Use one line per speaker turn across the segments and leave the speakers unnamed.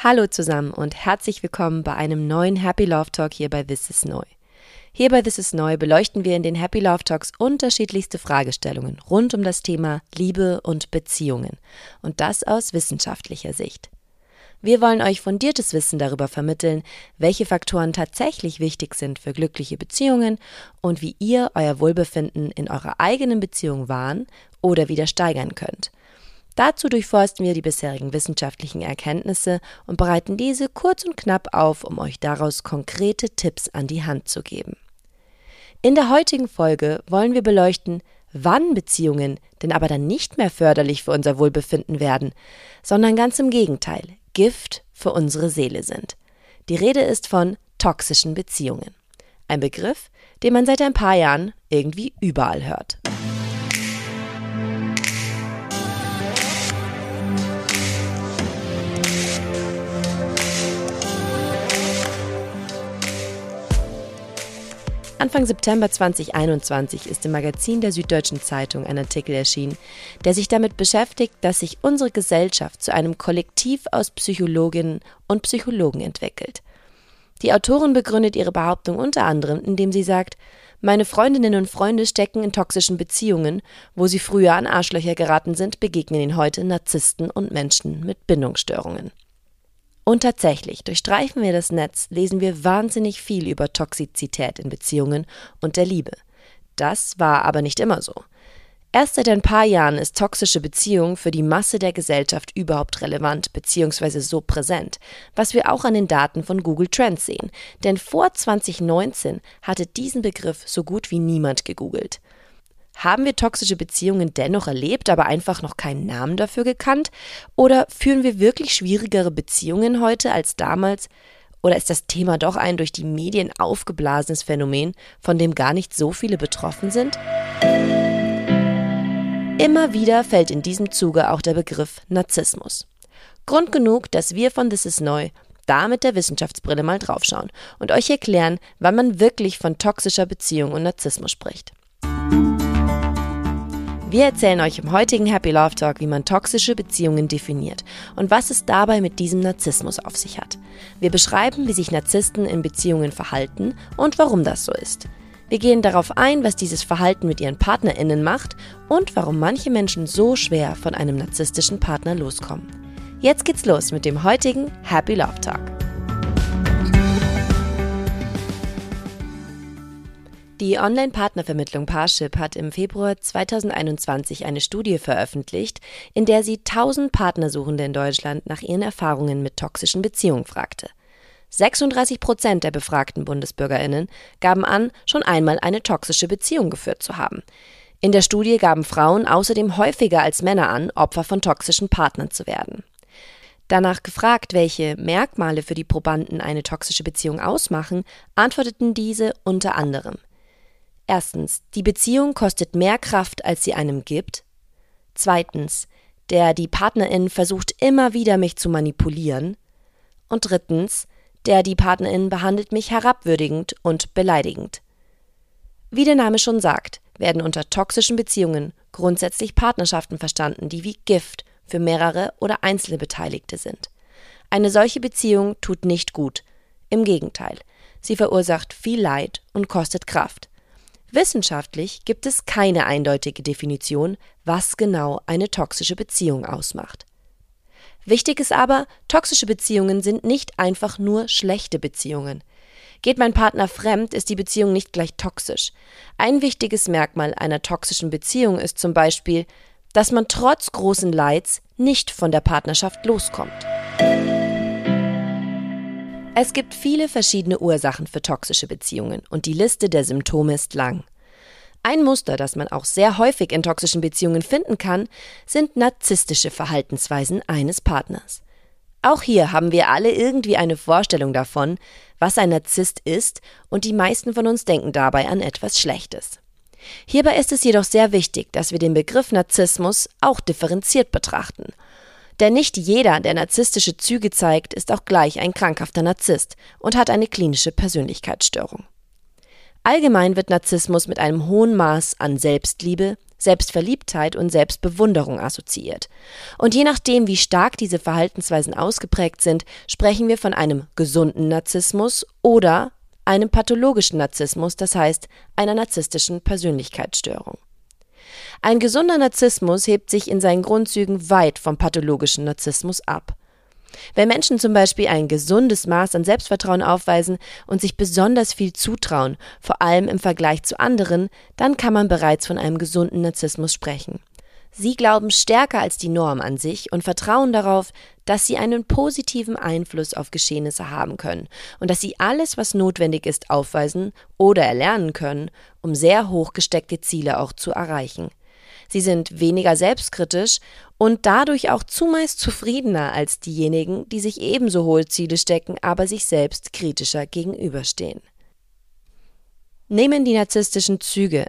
Hallo zusammen und herzlich willkommen bei einem neuen Happy Love Talk hier bei This is Neu. Hier bei This is Neu beleuchten wir in den Happy Love Talks unterschiedlichste Fragestellungen rund um das Thema Liebe und Beziehungen und das aus wissenschaftlicher Sicht. Wir wollen euch fundiertes Wissen darüber vermitteln, welche Faktoren tatsächlich wichtig sind für glückliche Beziehungen und wie ihr euer Wohlbefinden in eurer eigenen Beziehung wahren oder wieder steigern könnt. Dazu durchforsten wir die bisherigen wissenschaftlichen Erkenntnisse und bereiten diese kurz und knapp auf, um euch daraus konkrete Tipps an die Hand zu geben. In der heutigen Folge wollen wir beleuchten, wann Beziehungen denn aber dann nicht mehr förderlich für unser Wohlbefinden werden, sondern ganz im Gegenteil, Gift für unsere Seele sind. Die Rede ist von toxischen Beziehungen. Ein Begriff, den man seit ein paar Jahren irgendwie überall hört. Anfang September 2021 ist im Magazin der Süddeutschen Zeitung ein Artikel erschienen, der sich damit beschäftigt, dass sich unsere Gesellschaft zu einem Kollektiv aus Psychologinnen und Psychologen entwickelt. Die Autorin begründet ihre Behauptung unter anderem, indem sie sagt, meine Freundinnen und Freunde stecken in toxischen Beziehungen, wo sie früher an Arschlöcher geraten sind, begegnen ihnen heute Narzissten und Menschen mit Bindungsstörungen. Und tatsächlich, durchstreifen wir das Netz, lesen wir wahnsinnig viel über Toxizität in Beziehungen und der Liebe. Das war aber nicht immer so. Erst seit ein paar Jahren ist toxische Beziehung für die Masse der Gesellschaft überhaupt relevant bzw. so präsent, was wir auch an den Daten von Google Trends sehen. Denn vor 2019 hatte diesen Begriff so gut wie niemand gegoogelt. Haben wir toxische Beziehungen dennoch erlebt, aber einfach noch keinen Namen dafür gekannt? Oder führen wir wirklich schwierigere Beziehungen heute als damals? Oder ist das Thema doch ein durch die Medien aufgeblasenes Phänomen, von dem gar nicht so viele betroffen sind? Immer wieder fällt in diesem Zuge auch der Begriff Narzissmus. Grund genug, dass wir von This is Neu da mit der Wissenschaftsbrille mal draufschauen und euch erklären, wann man wirklich von toxischer Beziehung und Narzissmus spricht. Wir erzählen euch im heutigen Happy Love Talk, wie man toxische Beziehungen definiert und was es dabei mit diesem Narzissmus auf sich hat. Wir beschreiben, wie sich Narzissten in Beziehungen verhalten und warum das so ist. Wir gehen darauf ein, was dieses Verhalten mit ihren PartnerInnen macht und warum manche Menschen so schwer von einem narzisstischen Partner loskommen. Jetzt geht's los mit dem heutigen Happy Love Talk. Die Online-Partnervermittlung Parship hat im Februar 2021 eine Studie veröffentlicht, in der sie 1000 Partnersuchende in Deutschland nach ihren Erfahrungen mit toxischen Beziehungen fragte. 36 Prozent der befragten BundesbürgerInnen gaben an, schon einmal eine toxische Beziehung geführt zu haben. In der Studie gaben Frauen außerdem häufiger als Männer an, Opfer von toxischen Partnern zu werden. Danach gefragt, welche Merkmale für die Probanden eine toxische Beziehung ausmachen, antworteten diese unter anderem Erstens, die Beziehung kostet mehr Kraft, als sie einem gibt. Zweitens, der die Partnerin versucht immer wieder mich zu manipulieren. Und drittens, der die Partnerin behandelt mich herabwürdigend und beleidigend. Wie der Name schon sagt, werden unter toxischen Beziehungen grundsätzlich Partnerschaften verstanden, die wie Gift für mehrere oder einzelne Beteiligte sind. Eine solche Beziehung tut nicht gut. Im Gegenteil, sie verursacht viel Leid und kostet Kraft. Wissenschaftlich gibt es keine eindeutige Definition, was genau eine toxische Beziehung ausmacht. Wichtig ist aber, toxische Beziehungen sind nicht einfach nur schlechte Beziehungen. Geht mein Partner fremd, ist die Beziehung nicht gleich toxisch. Ein wichtiges Merkmal einer toxischen Beziehung ist zum Beispiel, dass man trotz großen Leids nicht von der Partnerschaft loskommt. Es gibt viele verschiedene Ursachen für toxische Beziehungen und die Liste der Symptome ist lang. Ein Muster, das man auch sehr häufig in toxischen Beziehungen finden kann, sind narzisstische Verhaltensweisen eines Partners. Auch hier haben wir alle irgendwie eine Vorstellung davon, was ein Narzisst ist, und die meisten von uns denken dabei an etwas Schlechtes. Hierbei ist es jedoch sehr wichtig, dass wir den Begriff Narzissmus auch differenziert betrachten – denn nicht jeder, der narzisstische Züge zeigt, ist auch gleich ein krankhafter Narzisst und hat eine klinische Persönlichkeitsstörung. Allgemein wird Narzissmus mit einem hohen Maß an Selbstliebe, Selbstverliebtheit und Selbstbewunderung assoziiert. Und je nachdem, wie stark diese Verhaltensweisen ausgeprägt sind, sprechen wir von einem gesunden Narzissmus oder einem pathologischen Narzissmus, das heißt einer narzisstischen Persönlichkeitsstörung. Ein gesunder Narzissmus hebt sich in seinen Grundzügen weit vom pathologischen Narzissmus ab. Wenn Menschen zum Beispiel ein gesundes Maß an Selbstvertrauen aufweisen und sich besonders viel zutrauen, vor allem im Vergleich zu anderen, dann kann man bereits von einem gesunden Narzissmus sprechen. Sie glauben stärker als die Norm an sich und vertrauen darauf, dass sie einen positiven Einfluss auf Geschehnisse haben können und dass sie alles, was notwendig ist, aufweisen oder erlernen können, um sehr hoch gesteckte Ziele auch zu erreichen. Sie sind weniger selbstkritisch und dadurch auch zumeist zufriedener als diejenigen, die sich ebenso hohe Ziele stecken, aber sich selbst kritischer gegenüberstehen. Nehmen die narzisstischen Züge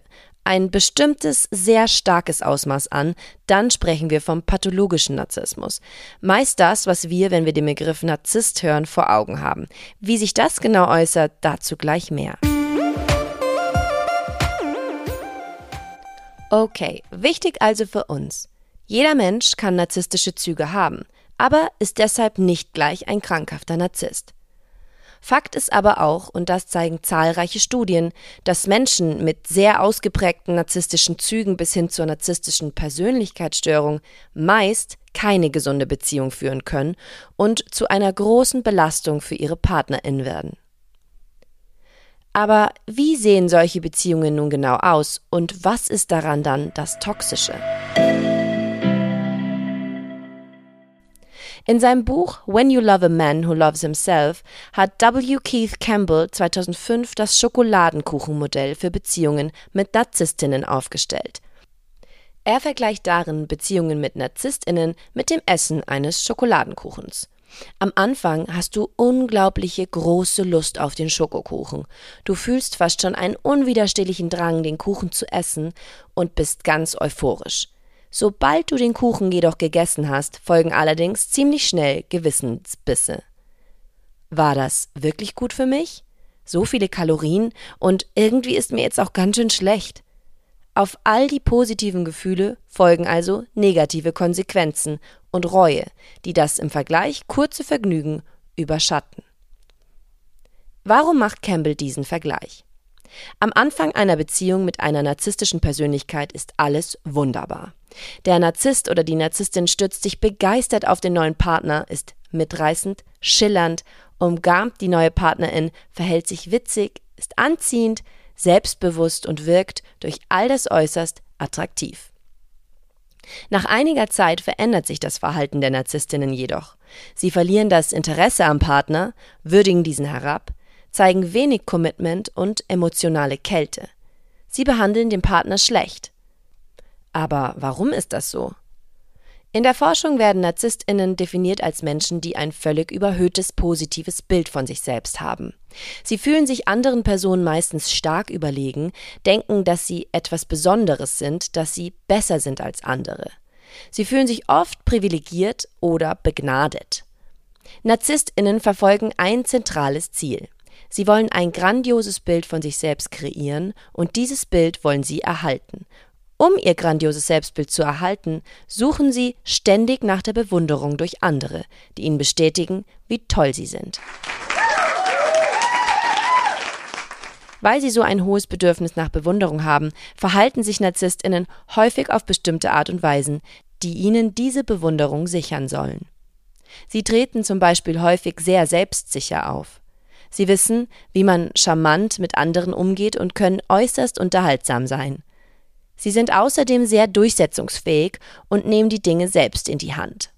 ein bestimmtes, sehr starkes Ausmaß an, dann sprechen wir vom pathologischen Narzissmus. Meist das, was wir, wenn wir den Begriff Narzisst hören, vor Augen haben. Wie sich das genau äußert, dazu gleich mehr. Okay, wichtig also für uns. Jeder Mensch kann narzisstische Züge haben, aber ist deshalb nicht gleich ein krankhafter Narzisst. Fakt ist aber auch, und das zeigen zahlreiche Studien, dass Menschen mit sehr ausgeprägten narzisstischen Zügen bis hin zur narzisstischen Persönlichkeitsstörung meist keine gesunde Beziehung führen können und zu einer großen Belastung für ihre Partnerin werden. Aber wie sehen solche Beziehungen nun genau aus und was ist daran dann das Toxische? In seinem Buch When You Love a Man Who Loves Himself hat W. Keith Campbell 2005 das Schokoladenkuchenmodell für Beziehungen mit Narzisstinnen aufgestellt. Er vergleicht darin Beziehungen mit Narzisstinnen mit dem Essen eines Schokoladenkuchens. Am Anfang hast du unglaubliche große Lust auf den Schokokuchen. Du fühlst fast schon einen unwiderstehlichen Drang, den Kuchen zu essen und bist ganz euphorisch. Sobald du den Kuchen jedoch gegessen hast, folgen allerdings ziemlich schnell Gewissensbisse. War das wirklich gut für mich? So viele Kalorien und irgendwie ist mir jetzt auch ganz schön schlecht. Auf all die positiven Gefühle folgen also negative Konsequenzen und Reue, die das im Vergleich kurze Vergnügen überschatten. Warum macht Campbell diesen Vergleich? Am Anfang einer Beziehung mit einer narzisstischen Persönlichkeit ist alles wunderbar. Der Narzisst oder die Narzisstin stürzt sich begeistert auf den neuen Partner, ist mitreißend, schillernd, umgarnt die neue Partnerin, verhält sich witzig, ist anziehend, selbstbewusst und wirkt durch all das äußerst attraktiv. Nach einiger Zeit verändert sich das Verhalten der Narzisstinnen jedoch. Sie verlieren das Interesse am Partner, würdigen diesen herab, zeigen wenig Commitment und emotionale Kälte. Sie behandeln den Partner schlecht. Aber warum ist das so? In der Forschung werden Narzisstinnen definiert als Menschen, die ein völlig überhöhtes positives Bild von sich selbst haben. Sie fühlen sich anderen Personen meistens stark überlegen, denken, dass sie etwas Besonderes sind, dass sie besser sind als andere. Sie fühlen sich oft privilegiert oder begnadet. Narzisstinnen verfolgen ein zentrales Ziel. Sie wollen ein grandioses Bild von sich selbst kreieren und dieses Bild wollen sie erhalten um ihr grandioses Selbstbild zu erhalten, suchen sie ständig nach der Bewunderung durch andere, die ihnen bestätigen, wie toll sie sind. Weil sie so ein hohes Bedürfnis nach Bewunderung haben, verhalten sich Narzisstinnen häufig auf bestimmte Art und Weisen, die ihnen diese Bewunderung sichern sollen. Sie treten zum Beispiel häufig sehr selbstsicher auf. Sie wissen, wie man charmant mit anderen umgeht und können äußerst unterhaltsam sein. Sie sind außerdem sehr durchsetzungsfähig und nehmen die Dinge selbst in die Hand.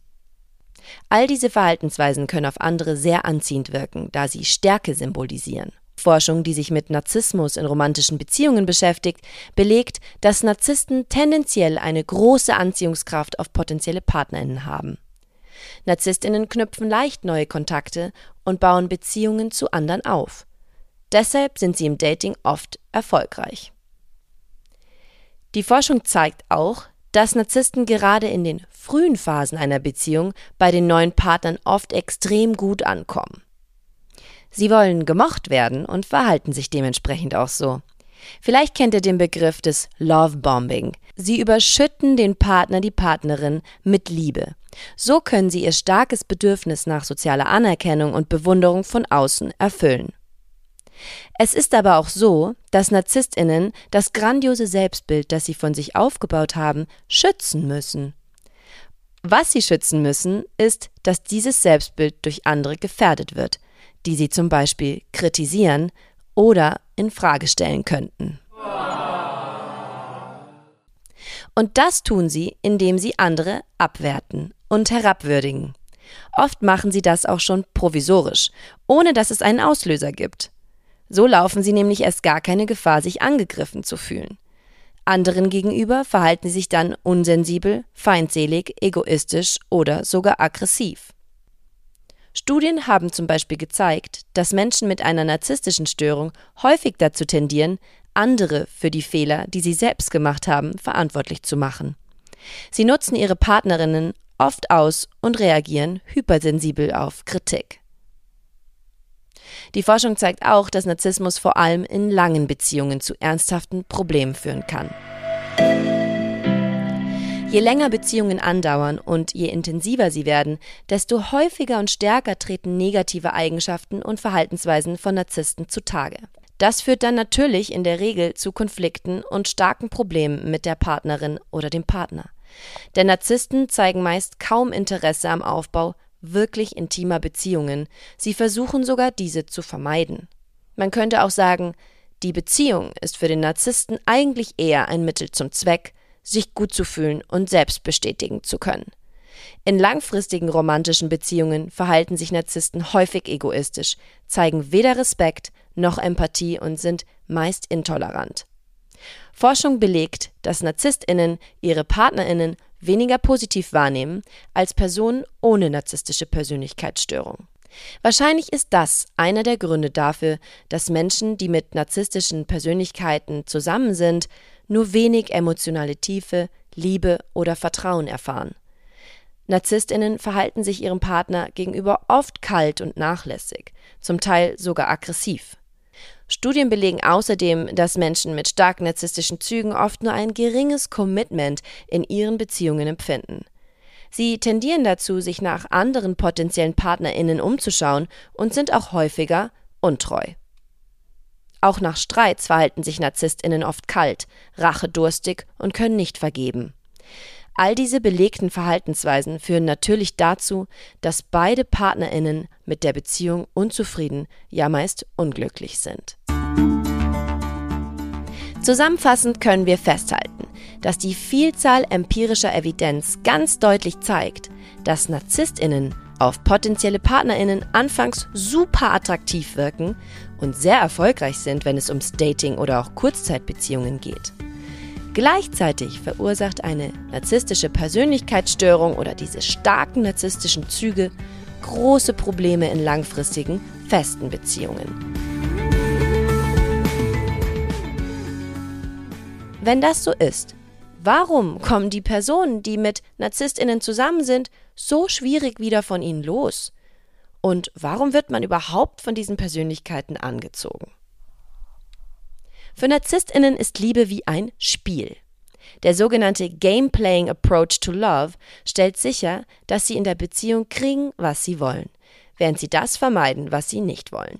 All diese Verhaltensweisen können auf andere sehr anziehend wirken, da sie Stärke symbolisieren. Forschung, die sich mit Narzissmus in romantischen Beziehungen beschäftigt, belegt, dass Narzissten tendenziell eine große Anziehungskraft auf potenzielle Partnerinnen haben. Narzisstinnen knüpfen leicht neue Kontakte und bauen Beziehungen zu anderen auf. Deshalb sind sie im Dating oft erfolgreich. Die Forschung zeigt auch, dass Narzissten gerade in den frühen Phasen einer Beziehung bei den neuen Partnern oft extrem gut ankommen. Sie wollen gemocht werden und verhalten sich dementsprechend auch so. Vielleicht kennt ihr den Begriff des Love Bombing. Sie überschütten den Partner, die Partnerin mit Liebe. So können sie ihr starkes Bedürfnis nach sozialer Anerkennung und Bewunderung von außen erfüllen. Es ist aber auch so, dass Narzisstinnen das grandiose Selbstbild, das sie von sich aufgebaut haben, schützen müssen. Was sie schützen müssen, ist, dass dieses Selbstbild durch andere gefährdet wird, die sie zum Beispiel kritisieren oder in Frage stellen könnten. Und das tun sie, indem sie andere abwerten und herabwürdigen. Oft machen sie das auch schon provisorisch, ohne dass es einen Auslöser gibt. So laufen sie nämlich erst gar keine Gefahr, sich angegriffen zu fühlen. Anderen gegenüber verhalten sie sich dann unsensibel, feindselig, egoistisch oder sogar aggressiv. Studien haben zum Beispiel gezeigt, dass Menschen mit einer narzisstischen Störung häufig dazu tendieren, andere für die Fehler, die sie selbst gemacht haben, verantwortlich zu machen. Sie nutzen ihre Partnerinnen oft aus und reagieren hypersensibel auf Kritik. Die Forschung zeigt auch, dass Narzissmus vor allem in langen Beziehungen zu ernsthaften Problemen führen kann. Je länger Beziehungen andauern und je intensiver sie werden, desto häufiger und stärker treten negative Eigenschaften und Verhaltensweisen von Narzissten zutage. Das führt dann natürlich in der Regel zu Konflikten und starken Problemen mit der Partnerin oder dem Partner. Denn Narzissten zeigen meist kaum Interesse am Aufbau wirklich intimer Beziehungen, sie versuchen sogar diese zu vermeiden. Man könnte auch sagen, die Beziehung ist für den Narzissten eigentlich eher ein Mittel zum Zweck, sich gut zu fühlen und selbst bestätigen zu können. In langfristigen romantischen Beziehungen verhalten sich Narzissten häufig egoistisch, zeigen weder Respekt noch Empathie und sind meist intolerant. Forschung belegt, dass Narzisstinnen ihre Partnerinnen weniger positiv wahrnehmen als Personen ohne narzisstische Persönlichkeitsstörung. Wahrscheinlich ist das einer der Gründe dafür, dass Menschen, die mit narzisstischen Persönlichkeiten zusammen sind, nur wenig emotionale Tiefe, Liebe oder Vertrauen erfahren. Narzisstinnen verhalten sich ihrem Partner gegenüber oft kalt und nachlässig, zum Teil sogar aggressiv. Studien belegen außerdem, dass Menschen mit stark narzisstischen Zügen oft nur ein geringes Commitment in ihren Beziehungen empfinden. Sie tendieren dazu, sich nach anderen potenziellen Partnerinnen umzuschauen und sind auch häufiger untreu. Auch nach Streits verhalten sich Narzisstinnen oft kalt, rachedurstig und können nicht vergeben. All diese belegten Verhaltensweisen führen natürlich dazu, dass beide Partnerinnen mit der Beziehung unzufrieden, ja meist unglücklich sind. Zusammenfassend können wir festhalten, dass die Vielzahl empirischer Evidenz ganz deutlich zeigt, dass Narzisstinnen auf potenzielle Partnerinnen anfangs super attraktiv wirken und sehr erfolgreich sind, wenn es ums Dating oder auch Kurzzeitbeziehungen geht. Gleichzeitig verursacht eine narzisstische Persönlichkeitsstörung oder diese starken narzisstischen Züge große Probleme in langfristigen, festen Beziehungen. Wenn das so ist, warum kommen die Personen, die mit Narzisstinnen zusammen sind, so schwierig wieder von ihnen los? Und warum wird man überhaupt von diesen Persönlichkeiten angezogen? Für NarzisstInnen ist Liebe wie ein Spiel. Der sogenannte Game-Playing Approach to Love stellt sicher, dass sie in der Beziehung kriegen, was sie wollen, während sie das vermeiden, was sie nicht wollen.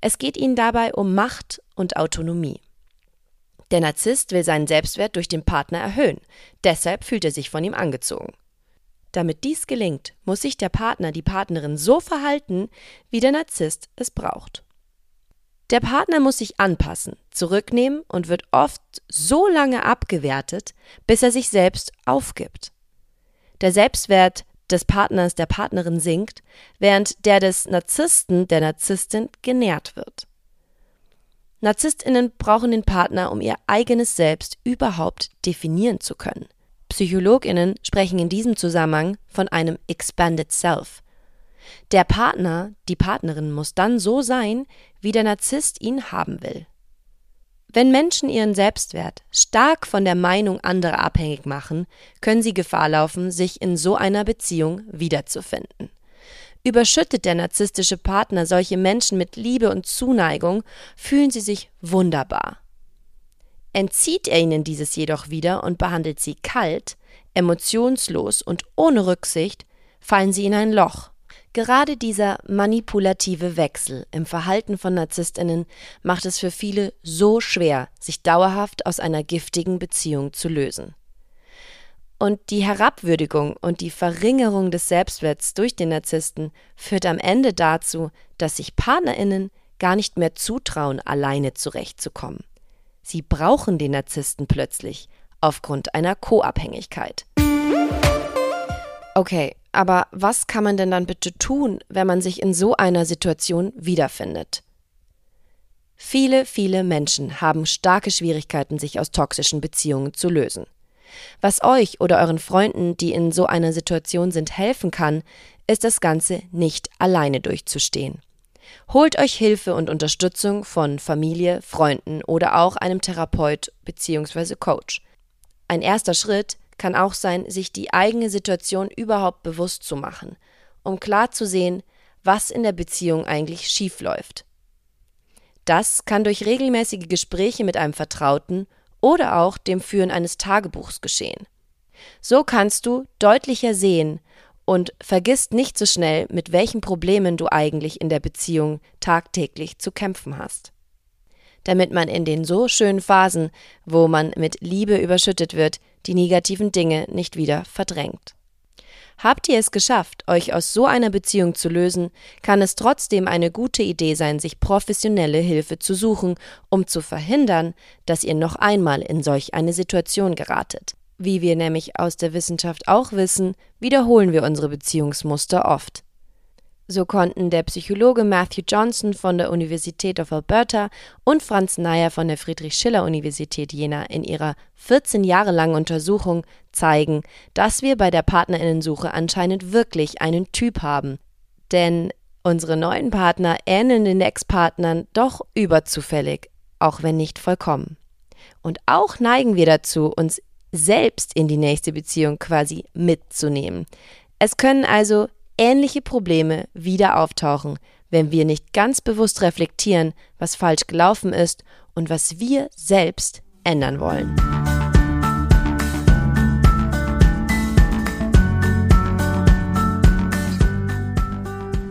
Es geht ihnen dabei um Macht und Autonomie. Der Narzisst will seinen Selbstwert durch den Partner erhöhen, deshalb fühlt er sich von ihm angezogen. Damit dies gelingt, muss sich der Partner, die Partnerin so verhalten, wie der Narzisst es braucht. Der Partner muss sich anpassen, zurücknehmen und wird oft so lange abgewertet, bis er sich selbst aufgibt. Der Selbstwert des Partners, der Partnerin sinkt, während der des Narzissten, der Narzisstin genährt wird. Narzisstinnen brauchen den Partner, um ihr eigenes Selbst überhaupt definieren zu können. Psychologinnen sprechen in diesem Zusammenhang von einem Expanded Self, der Partner, die Partnerin muss dann so sein, wie der Narzisst ihn haben will. Wenn Menschen ihren Selbstwert stark von der Meinung anderer abhängig machen, können sie Gefahr laufen, sich in so einer Beziehung wiederzufinden. Überschüttet der narzisstische Partner solche Menschen mit Liebe und Zuneigung, fühlen sie sich wunderbar. Entzieht er ihnen dieses jedoch wieder und behandelt sie kalt, emotionslos und ohne Rücksicht, fallen sie in ein Loch. Gerade dieser manipulative Wechsel im Verhalten von Narzisstinnen macht es für viele so schwer, sich dauerhaft aus einer giftigen Beziehung zu lösen. Und die Herabwürdigung und die Verringerung des Selbstwerts durch den Narzissten führt am Ende dazu, dass sich Partnerinnen gar nicht mehr zutrauen, alleine zurechtzukommen. Sie brauchen den Narzissten plötzlich aufgrund einer Co-Abhängigkeit. Okay, aber was kann man denn dann bitte tun, wenn man sich in so einer Situation wiederfindet? Viele, viele Menschen haben starke Schwierigkeiten, sich aus toxischen Beziehungen zu lösen. Was euch oder euren Freunden, die in so einer Situation sind, helfen kann, ist das Ganze nicht alleine durchzustehen. Holt euch Hilfe und Unterstützung von Familie, Freunden oder auch einem Therapeut bzw. Coach. Ein erster Schritt kann auch sein, sich die eigene Situation überhaupt bewusst zu machen, um klar zu sehen, was in der Beziehung eigentlich schief läuft. Das kann durch regelmäßige Gespräche mit einem Vertrauten oder auch dem Führen eines Tagebuchs geschehen. So kannst du deutlicher sehen und vergisst nicht so schnell, mit welchen Problemen du eigentlich in der Beziehung tagtäglich zu kämpfen hast. Damit man in den so schönen Phasen, wo man mit Liebe überschüttet wird, die negativen Dinge nicht wieder verdrängt. Habt ihr es geschafft, euch aus so einer Beziehung zu lösen, kann es trotzdem eine gute Idee sein, sich professionelle Hilfe zu suchen, um zu verhindern, dass ihr noch einmal in solch eine Situation geratet. Wie wir nämlich aus der Wissenschaft auch wissen, wiederholen wir unsere Beziehungsmuster oft. So konnten der Psychologe Matthew Johnson von der Universität of Alberta und Franz Neyer von der Friedrich-Schiller-Universität Jena in ihrer 14 Jahre langen Untersuchung zeigen, dass wir bei der Partnerinnensuche anscheinend wirklich einen Typ haben. Denn unsere neuen Partner ähneln den Ex-Partnern doch überzufällig, auch wenn nicht vollkommen. Und auch neigen wir dazu, uns selbst in die nächste Beziehung quasi mitzunehmen. Es können also ähnliche Probleme wieder auftauchen, wenn wir nicht ganz bewusst reflektieren, was falsch gelaufen ist und was wir selbst ändern wollen.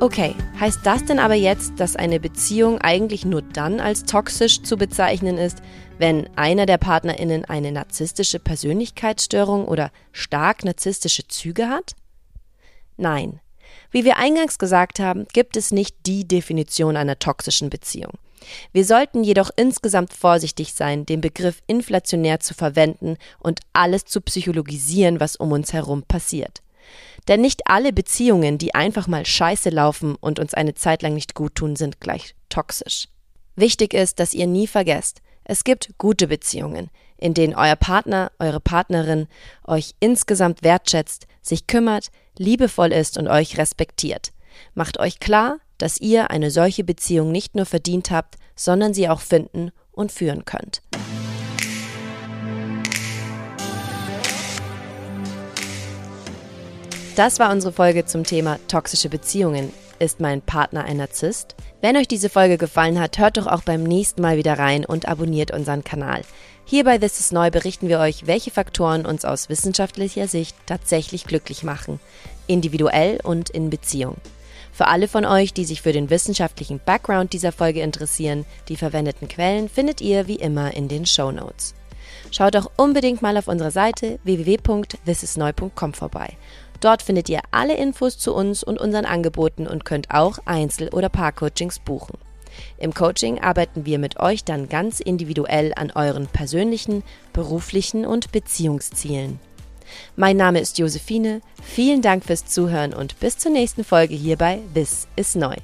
Okay, heißt das denn aber jetzt, dass eine Beziehung eigentlich nur dann als toxisch zu bezeichnen ist, wenn einer der Partnerinnen eine narzisstische Persönlichkeitsstörung oder stark narzisstische Züge hat? Nein, wie wir eingangs gesagt haben, gibt es nicht die Definition einer toxischen Beziehung. Wir sollten jedoch insgesamt vorsichtig sein, den Begriff inflationär zu verwenden und alles zu psychologisieren, was um uns herum passiert. Denn nicht alle Beziehungen, die einfach mal scheiße laufen und uns eine Zeit lang nicht gut tun, sind gleich toxisch. Wichtig ist, dass ihr nie vergesst, es gibt gute Beziehungen, in denen euer Partner, eure Partnerin euch insgesamt wertschätzt, sich kümmert, liebevoll ist und euch respektiert. Macht euch klar, dass ihr eine solche Beziehung nicht nur verdient habt, sondern sie auch finden und führen könnt. Das war unsere Folge zum Thema toxische Beziehungen. Ist mein Partner ein Narzisst? Wenn euch diese Folge gefallen hat, hört doch auch beim nächsten Mal wieder rein und abonniert unseren Kanal. Hier bei This is Neu berichten wir euch, welche Faktoren uns aus wissenschaftlicher Sicht tatsächlich glücklich machen, individuell und in Beziehung. Für alle von euch, die sich für den wissenschaftlichen Background dieser Folge interessieren, die verwendeten Quellen findet ihr wie immer in den Show Notes. Schaut auch unbedingt mal auf unserer Seite www.thisisneu.com vorbei. Dort findet ihr alle Infos zu uns und unseren Angeboten und könnt auch Einzel- oder Paar-Coachings buchen. Im Coaching arbeiten wir mit euch dann ganz individuell an euren persönlichen, beruflichen und Beziehungszielen. Mein Name ist Josephine, vielen Dank fürs Zuhören und bis zur nächsten Folge hier bei This ist Neu.